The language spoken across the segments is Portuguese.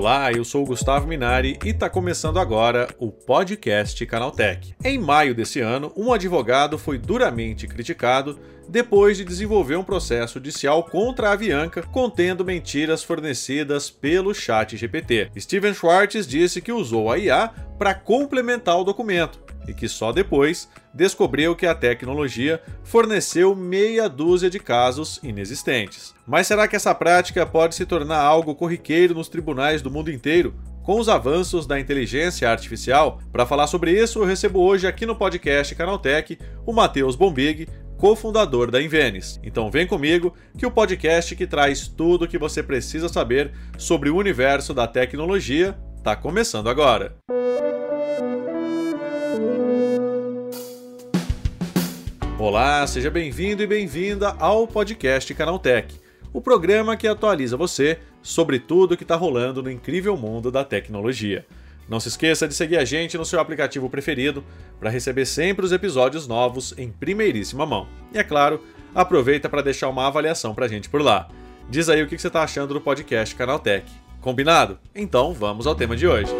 Olá, eu sou o Gustavo Minari e está começando agora o podcast Canaltech. Em maio desse ano, um advogado foi duramente criticado depois de desenvolver um processo judicial contra a Avianca contendo mentiras fornecidas pelo chat GPT. Steven Schwartz disse que usou a IA para complementar o documento e que só depois descobriu que a tecnologia forneceu meia dúzia de casos inexistentes. Mas será que essa prática pode se tornar algo corriqueiro nos tribunais do mundo inteiro? Com os avanços da inteligência artificial, para falar sobre isso, eu recebo hoje aqui no podcast Canaltech o Matheus Bombig, cofundador da Invenis. Então vem comigo que o podcast que traz tudo o que você precisa saber sobre o universo da tecnologia está começando agora. Olá, seja bem-vindo e bem-vinda ao podcast Canaltech, o programa que atualiza você sobre tudo o que está rolando no incrível mundo da tecnologia. Não se esqueça de seguir a gente no seu aplicativo preferido para receber sempre os episódios novos em primeiríssima mão. E é claro, aproveita para deixar uma avaliação para a gente por lá. Diz aí o que você está achando do podcast Canaltech. Combinado? Então vamos ao tema de hoje.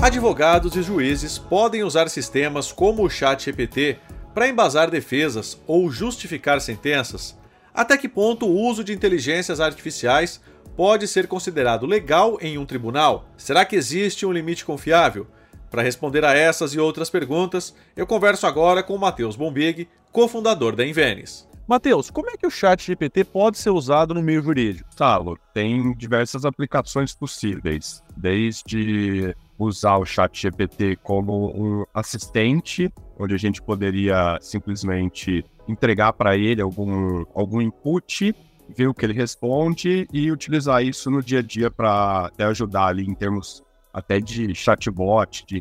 Advogados e juízes podem usar sistemas como o ChatGPT para embasar defesas ou justificar sentenças até que ponto o uso de inteligências artificiais pode ser considerado legal em um tribunal? Será que existe um limite confiável? Para responder a essas e outras perguntas, eu converso agora com o Matheus Bombig, cofundador da Invenis. Matheus, como é que o chat GPT pode ser usado no meio jurídico? Salo, tem diversas aplicações possíveis, desde usar o chat GPT como um assistente, onde a gente poderia simplesmente entregar para ele algum, algum input, ver o que ele responde e utilizar isso no dia a dia para ajudar ali em termos até de chatbot, de,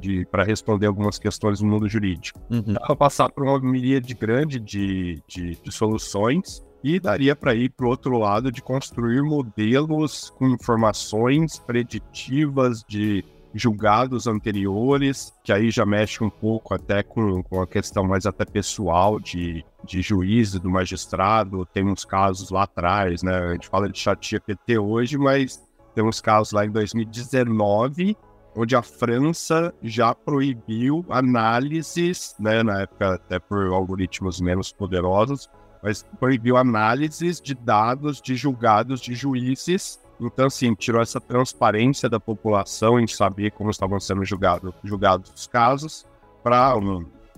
de para responder algumas questões no mundo jurídico. Uhum. Dá para passar por uma miríade grande de, de, de soluções e daria para ir para o outro lado de construir modelos com informações preditivas de julgados anteriores, que aí já mexe um pouco até com, com a questão mais até pessoal de, de juiz do magistrado. Tem uns casos lá atrás, né? A gente fala de chat GPT hoje, mas tem uns casos lá em 2019, onde a França já proibiu análises, né? Na época até por algoritmos menos poderosos, mas proibiu análises de dados de julgados de juízes então, assim, tirou essa transparência da população em saber como estavam sendo julgado, julgados os casos, para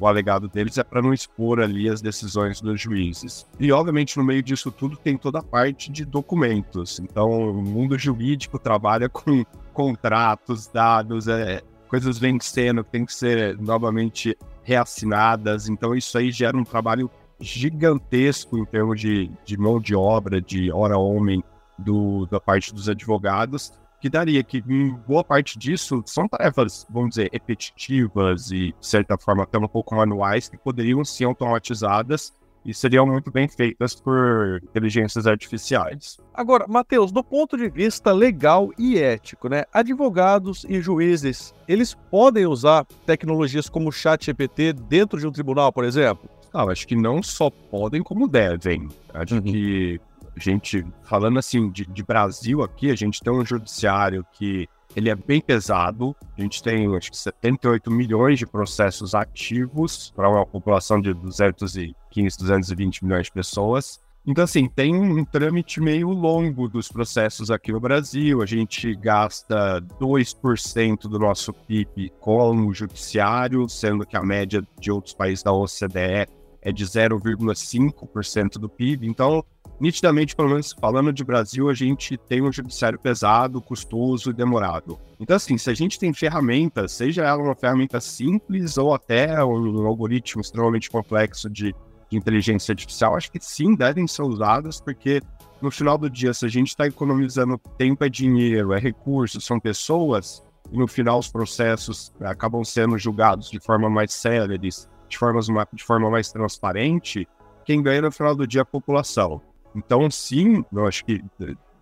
o alegado deles é para não expor ali as decisões dos juízes. E, obviamente, no meio disso tudo tem toda a parte de documentos. Então, o mundo jurídico trabalha com contratos, dados, é, coisas vencendo que tem que ser novamente reassinadas. Então, isso aí gera um trabalho gigantesco em termos de, de mão de obra, de hora-homem do, da parte dos advogados, que daria que boa parte disso são tarefas, vamos dizer, repetitivas e, de certa forma, até um pouco manuais, que poderiam ser automatizadas e seriam muito bem feitas por inteligências artificiais. Agora, Matheus, do ponto de vista legal e ético, né? Advogados e juízes, eles podem usar tecnologias como o chat GPT dentro de um tribunal, por exemplo? Ah, acho que não só podem, como devem. Acho uhum. que a gente, falando assim de, de, Brasil aqui, a gente tem um judiciário que ele é bem pesado. A gente tem, acho que 78 milhões de processos ativos para uma população de 215, 220 milhões de pessoas. Então, assim, tem um trâmite meio longo dos processos aqui no Brasil. A gente gasta 2% do nosso PIB com o judiciário, sendo que a média de outros países da OCDE é de 0,5% do PIB. Então, nitidamente, pelo menos falando de Brasil, a gente tem um judiciário pesado, custoso e demorado. Então, assim, se a gente tem ferramentas, seja ela uma ferramenta simples ou até um algoritmo extremamente complexo de, de inteligência artificial, acho que sim, devem ser usadas, porque no final do dia, se a gente está economizando tempo é dinheiro, é recurso, são pessoas, e no final os processos acabam sendo julgados de forma mais céleres, de, formas, de forma mais transparente, quem ganha no final do dia é a população. Então, sim, eu acho que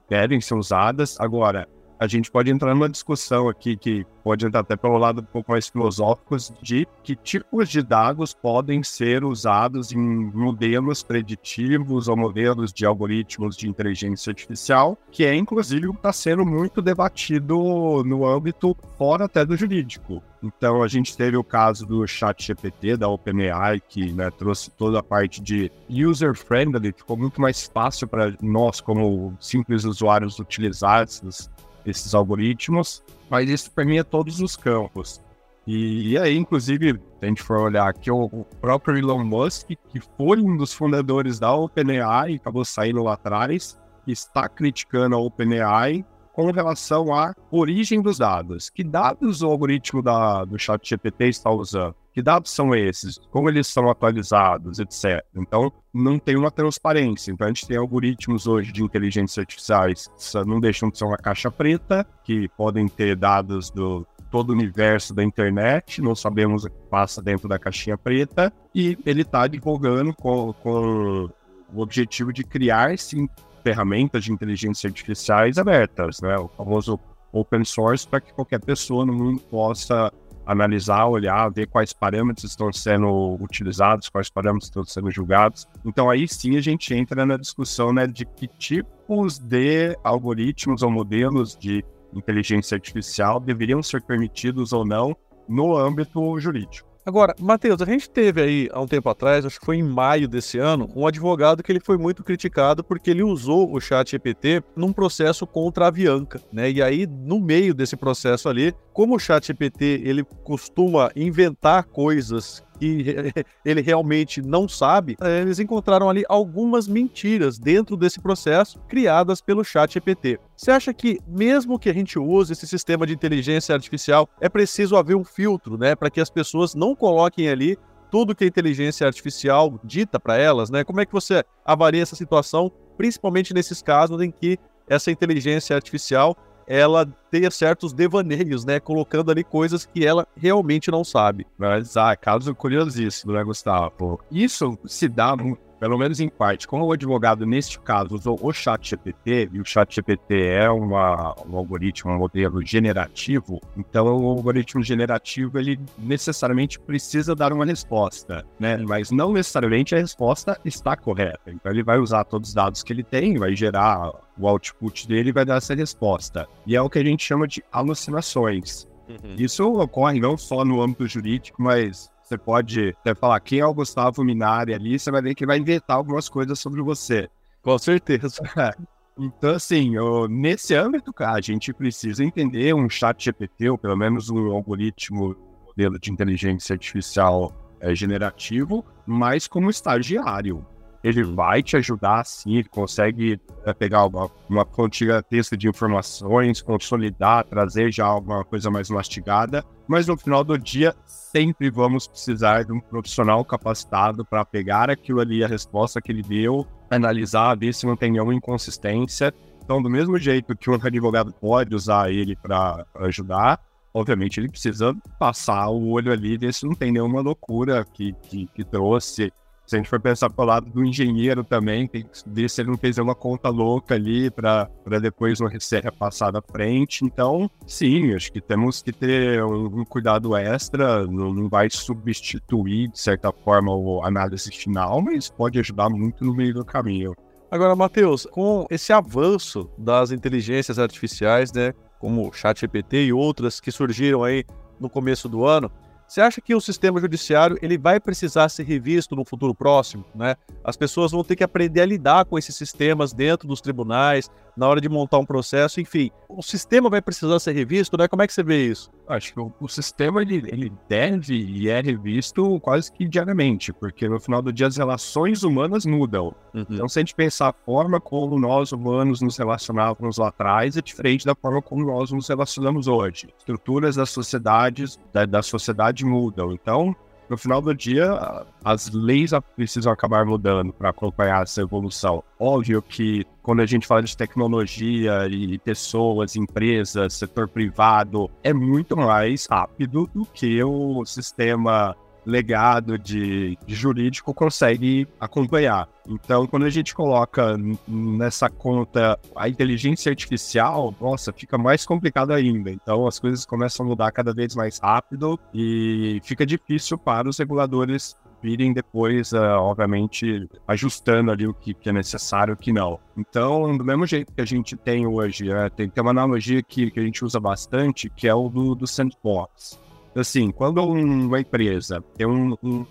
devem ser usadas. Agora, a gente pode entrar numa discussão aqui que pode entrar até pelo lado um pouco mais filosófico de que tipos de dados podem ser usados em modelos preditivos ou modelos de algoritmos de inteligência artificial, que é inclusive está sendo muito debatido no âmbito fora até do jurídico. Então a gente teve o caso do Chat GPT da OpenAI que né, trouxe toda a parte de user friendly, ficou muito mais fácil para nós como simples usuários utilizar esses esses algoritmos, mas isso permeia todos os campos. E, e, aí, inclusive, se a gente for olhar aqui, o, o, próprio Elon Musk, que foi um dos fundadores da OpenAI, acabou saindo lá atrás, está criticando a OpenAI com relação à origem dos dados. Que dados o algoritmo da, do ChatGPT está usando? Que dados são esses? Como eles são atualizados, etc. Então, não tem uma transparência. Então, a gente tem algoritmos hoje de inteligência artificiais que não deixam de ser uma caixa preta, que podem ter dados do todo o universo da internet, não sabemos o que passa dentro da caixinha preta, e ele está divulgando com, com o objetivo de criar, sim, ferramentas de inteligência artificiais abertas, né? o famoso open source, para que qualquer pessoa no mundo possa analisar, olhar, ver quais parâmetros estão sendo utilizados, quais parâmetros estão sendo julgados. Então aí sim a gente entra na discussão né, de que tipos de algoritmos ou modelos de inteligência artificial deveriam ser permitidos ou não no âmbito jurídico. Agora, Matheus, a gente teve aí há um tempo atrás, acho que foi em maio desse ano, um advogado que ele foi muito criticado porque ele usou o chat GPT num processo contra a Avianca, né? E aí, no meio desse processo ali, como o chat GPT ele costuma inventar coisas que ele realmente não sabe, eh, eles encontraram ali algumas mentiras dentro desse processo criadas pelo chat GPT. Você acha que mesmo que a gente use esse sistema de inteligência artificial, é preciso haver um filtro, né, para que as pessoas não coloquem ali tudo que a inteligência artificial dita para elas, né? Como é que você avalia essa situação, principalmente nesses casos em que essa inteligência artificial ela tenha certos devaneios, né? Colocando ali coisas que ela realmente não sabe. Mas, ah, caso curiosíssimo, né, Gustavo? Isso se dá pelo menos em parte, como o advogado, neste caso, usou o chat GPT, e o chat GPT é uma, um algoritmo, um modelo generativo, então o algoritmo generativo, ele necessariamente precisa dar uma resposta, né? Mas não necessariamente a resposta está correta. Então ele vai usar todos os dados que ele tem, vai gerar o output dele e vai dar essa resposta. E é o que a gente chama de alucinações. Uhum. Isso ocorre não só no âmbito jurídico, mas você pode até falar quem é o Gustavo Minari ali, você vai ver que vai inventar algumas coisas sobre você. Com certeza. Então, assim, eu, nesse âmbito, cara, a gente precisa entender um chat GPT, ou pelo menos um algoritmo, modelo de inteligência artificial é, generativo, mas como estagiário ele vai te ajudar sim, ele consegue é, pegar uma, uma contiga texto de informações, consolidar, trazer já alguma coisa mais mastigada, mas no final do dia sempre vamos precisar de um profissional capacitado para pegar aquilo ali, a resposta que ele deu, analisar, ver se não tem nenhuma inconsistência. Então, do mesmo jeito que um advogado pode usar ele para ajudar, obviamente ele precisa passar o olho ali, ver se não tem nenhuma loucura que, que, que trouxe se a gente for pensar pelo lado do engenheiro também, tem que ver se ele não fez uma conta louca ali para depois uma receita passar à frente. Então, sim, acho que temos que ter um, um cuidado extra, não, não, vai substituir, de certa forma, a análise final, mas pode ajudar muito no meio do caminho. Agora, Matheus, com esse avanço das inteligências artificiais, né, como o ChatGPT e outras que surgiram aí no começo do ano, você acha que o sistema judiciário ele vai precisar ser revisto no futuro próximo? Né? As pessoas vão ter que aprender a lidar com esses sistemas dentro dos tribunais, na hora de montar um processo, enfim. O sistema vai precisar ser revisto, né? Como é que você vê isso? Acho que o, o sistema ele, ele deve e é revisto quase que diariamente, porque no final do dia as relações humanas mudam. Uhum. Então, se a gente pensar a forma como nós humanos nos relacionávamos lá atrás, é diferente da forma como nós nos relacionamos hoje. Estruturas das sociedades, da, da sociedade mudam. Então, no final do dia, as leis precisam acabar mudando para acompanhar essa evolução. Óbvio que quando a gente fala de tecnologia e pessoas, empresas, setor privado, é muito mais rápido do que o sistema legado de, de, jurídico consegue acompanhar. Então, quando a gente coloca nessa conta a inteligência artificial, nossa, fica mais complicado ainda. Então, as coisas começam a mudar cada vez mais rápido e fica difícil para os reguladores virem depois, uh, obviamente, ajustando ali o que, que, é necessário e o que não. Então, do mesmo jeito que a gente tem hoje, uh, tem, tem uma analogia que, que a gente usa bastante, que é o do, do sandbox. Assim, quando uma empresa tem um, um,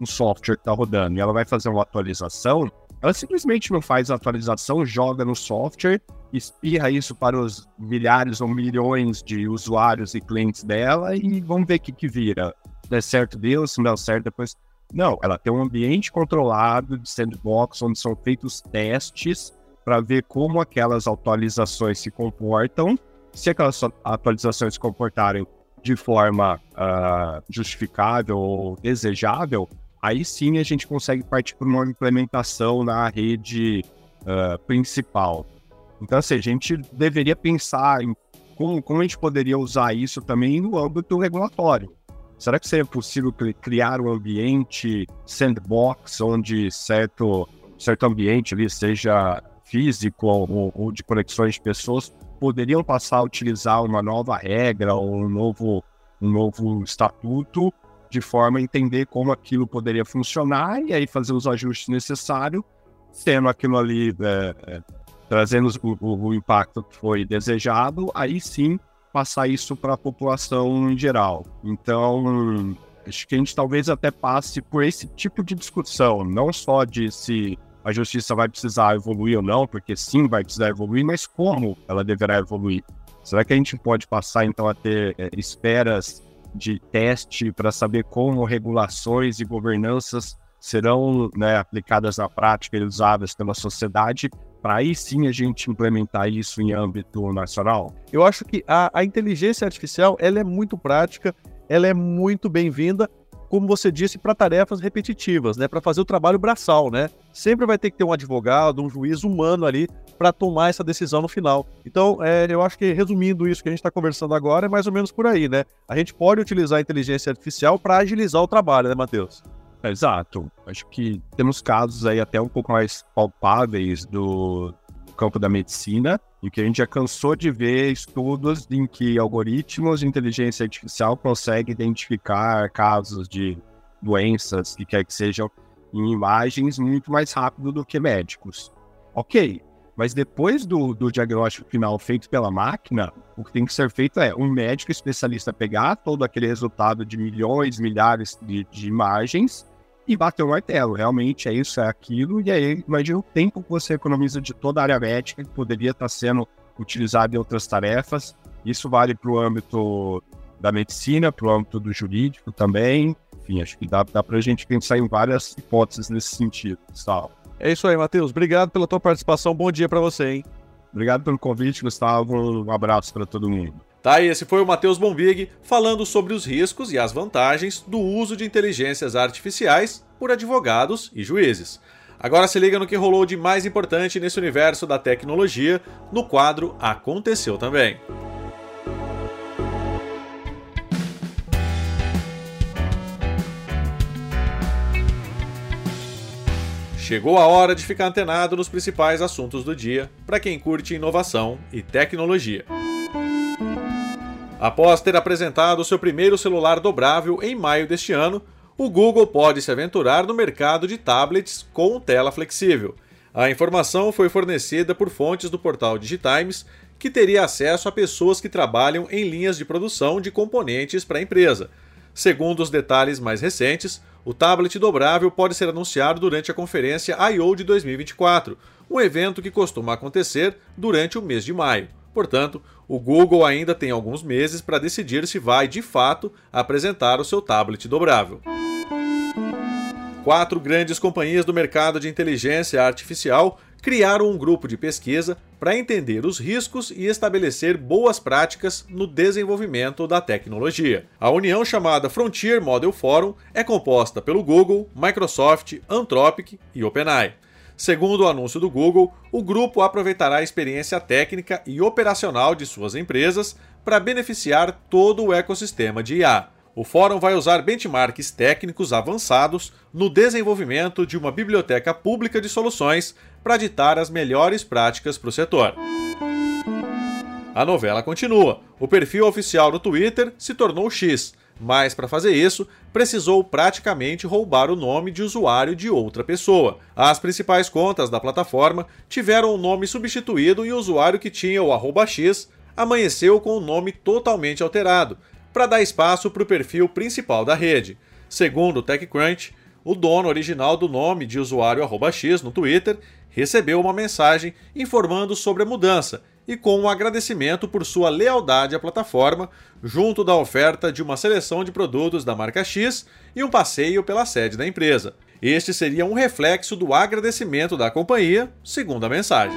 um software que está rodando e ela vai fazer uma atualização, ela simplesmente não faz a atualização, joga no software, espirra isso para os milhares ou milhões de usuários e clientes dela e vamos ver o que, que vira. Se der certo, deu, se não der certo, depois não, ela tem um ambiente controlado de sandbox onde são feitos testes para ver como aquelas atualizações se comportam. Se aquelas atualizações se comportarem de forma uh, justificável ou desejável, aí sim a gente consegue partir para uma implementação na rede uh, principal. Então, assim, a gente deveria pensar em como, como a gente poderia usar isso também no âmbito regulatório. Será que seria possível criar um ambiente sandbox onde certo, certo ambiente ali, seja físico ou, ou de conexões de pessoas, poderiam passar a utilizar uma nova regra ou um novo, um novo estatuto de forma a entender como aquilo poderia funcionar e aí fazer os ajustes necessários, sendo aquilo ali é, é, trazendo o, o, o, impacto que foi desejado, aí sim passar isso para a população em geral. Então, acho que a gente talvez até passe por esse tipo de discussão, não só de se a justiça vai precisar evoluir ou não, porque sim, vai precisar evoluir, mas como ela deverá evoluir? Será que a gente pode passar então a ter é, de teste para saber como regulações e governanças serão né, aplicadas na prática e usadas pela sociedade para aí sim a gente implementar isso em âmbito nacional? Eu acho que a, a inteligência artificial ela é muito prática, ela é muito bem-vinda, como você disse, para tarefas repetitivas, né? Para fazer o trabalho braçal, né? Sempre vai ter que ter um advogado, um juiz humano ali para tomar essa decisão no final. Então, é, eu acho que resumindo isso que a gente está conversando agora, é mais ou menos por aí, né? A gente pode utilizar a inteligência artificial para agilizar o trabalho, né, Matheus? Exato. Acho que temos casos aí até um pouco mais palpáveis do, campo da medicina, em que a gente já cansou de ver estudos em que algoritmos de inteligência artificial conseguem identificar casos de doenças, que quer que sejam, em imagens muito mais rápido do que médicos. Ok, mas depois do, do diagnóstico final feito pela máquina, o que tem que ser feito é um médico especialista pegar todo aquele resultado de milhões, milhares de, de imagens e bater o martelo. Realmente é isso, é aquilo. E aí, imagina o tempo que você economiza de toda a área médica que poderia estar sendo utilizado em outras tarefas. Isso vale para o âmbito da medicina, para o âmbito do jurídico também. Enfim, acho que dá, dá para a gente pensar em várias hipóteses nesse sentido, Gustavo. É isso aí, Matheus. Obrigado pela tua participação. Bom dia para você, hein? Obrigado pelo convite, Gustavo. Um abraço para todo mundo. Tá, esse foi o Matheus Bombig falando sobre os riscos e as vantagens do uso de inteligências artificiais por advogados e juízes. Agora se liga no que rolou de mais importante nesse universo da tecnologia no quadro Aconteceu também. Chegou a hora de ficar antenado nos principais assuntos do dia para quem curte inovação e tecnologia. Após ter apresentado seu primeiro celular dobrável em maio deste ano, o Google pode se aventurar no mercado de tablets com tela flexível. A informação foi fornecida por fontes do portal Digitimes, que teria acesso a pessoas que trabalham em linhas de produção de componentes para a empresa. Segundo os detalhes mais recentes, o tablet dobrável pode ser anunciado durante a conferência I/O de 2024, um evento que costuma acontecer durante o mês de maio. Portanto, o Google ainda tem alguns meses para decidir se vai de fato apresentar o seu tablet dobrável. Quatro grandes companhias do mercado de inteligência artificial criaram um grupo de pesquisa para entender os riscos e estabelecer boas práticas no desenvolvimento da tecnologia. A união chamada Frontier Model Forum é composta pelo Google, Microsoft, Anthropic e OpenAI. Segundo o anúncio do Google, o grupo aproveitará a experiência técnica e operacional de suas empresas para beneficiar todo o ecossistema de IA. O fórum vai usar benchmarks técnicos avançados no desenvolvimento de uma biblioteca pública de soluções para ditar as melhores práticas para o setor. A novela continua. O perfil oficial no Twitter se tornou X, mas para fazer isso, precisou praticamente roubar o nome de usuário de outra pessoa. As principais contas da plataforma tiveram o nome substituído e o usuário que tinha o X amanheceu com o nome totalmente alterado, para dar espaço para o perfil principal da rede. Segundo o TechCrunch, o dono original do nome de usuário X no Twitter recebeu uma mensagem informando sobre a mudança e com um agradecimento por sua lealdade à plataforma, junto da oferta de uma seleção de produtos da marca X e um passeio pela sede da empresa. Este seria um reflexo do agradecimento da companhia, segundo a mensagem.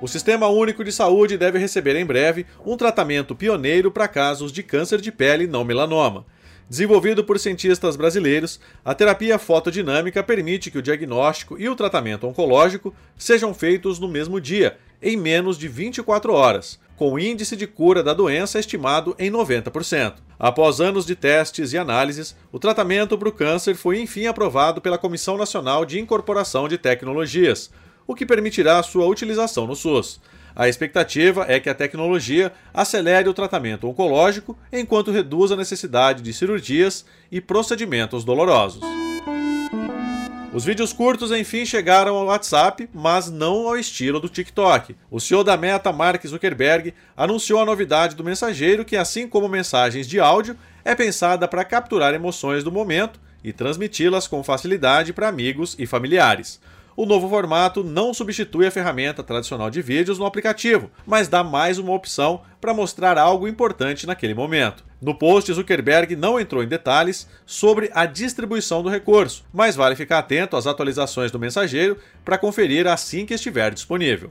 O Sistema Único de Saúde deve receber em breve um tratamento pioneiro para casos de câncer de pele não melanoma. Desenvolvido por cientistas brasileiros, a terapia fotodinâmica permite que o diagnóstico e o tratamento oncológico sejam feitos no mesmo dia, em menos de 24 horas, com índice de cura da doença estimado em 90%. Após anos de testes e análises, o tratamento para o câncer foi enfim aprovado pela Comissão Nacional de Incorporação de Tecnologias, o que permitirá sua utilização no SUS. A expectativa é que a tecnologia acelere o tratamento oncológico enquanto reduz a necessidade de cirurgias e procedimentos dolorosos. Os vídeos curtos, enfim, chegaram ao WhatsApp, mas não ao estilo do TikTok. O CEO da Meta, Mark Zuckerberg, anunciou a novidade do mensageiro que, assim como mensagens de áudio, é pensada para capturar emoções do momento e transmiti-las com facilidade para amigos e familiares. O novo formato não substitui a ferramenta tradicional de vídeos no aplicativo, mas dá mais uma opção para mostrar algo importante naquele momento. No post, Zuckerberg não entrou em detalhes sobre a distribuição do recurso, mas vale ficar atento às atualizações do mensageiro para conferir assim que estiver disponível.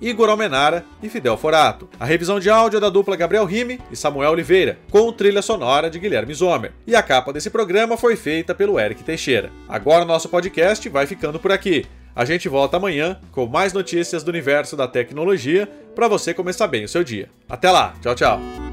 Igor Almenara e Fidel Forato. A revisão de áudio é da dupla Gabriel Rime e Samuel Oliveira, com trilha sonora de Guilherme Zomer. E a capa desse programa foi feita pelo Eric Teixeira. Agora o nosso podcast vai ficando por aqui. A gente volta amanhã com mais notícias do universo da tecnologia para você começar bem o seu dia. Até lá, tchau, tchau.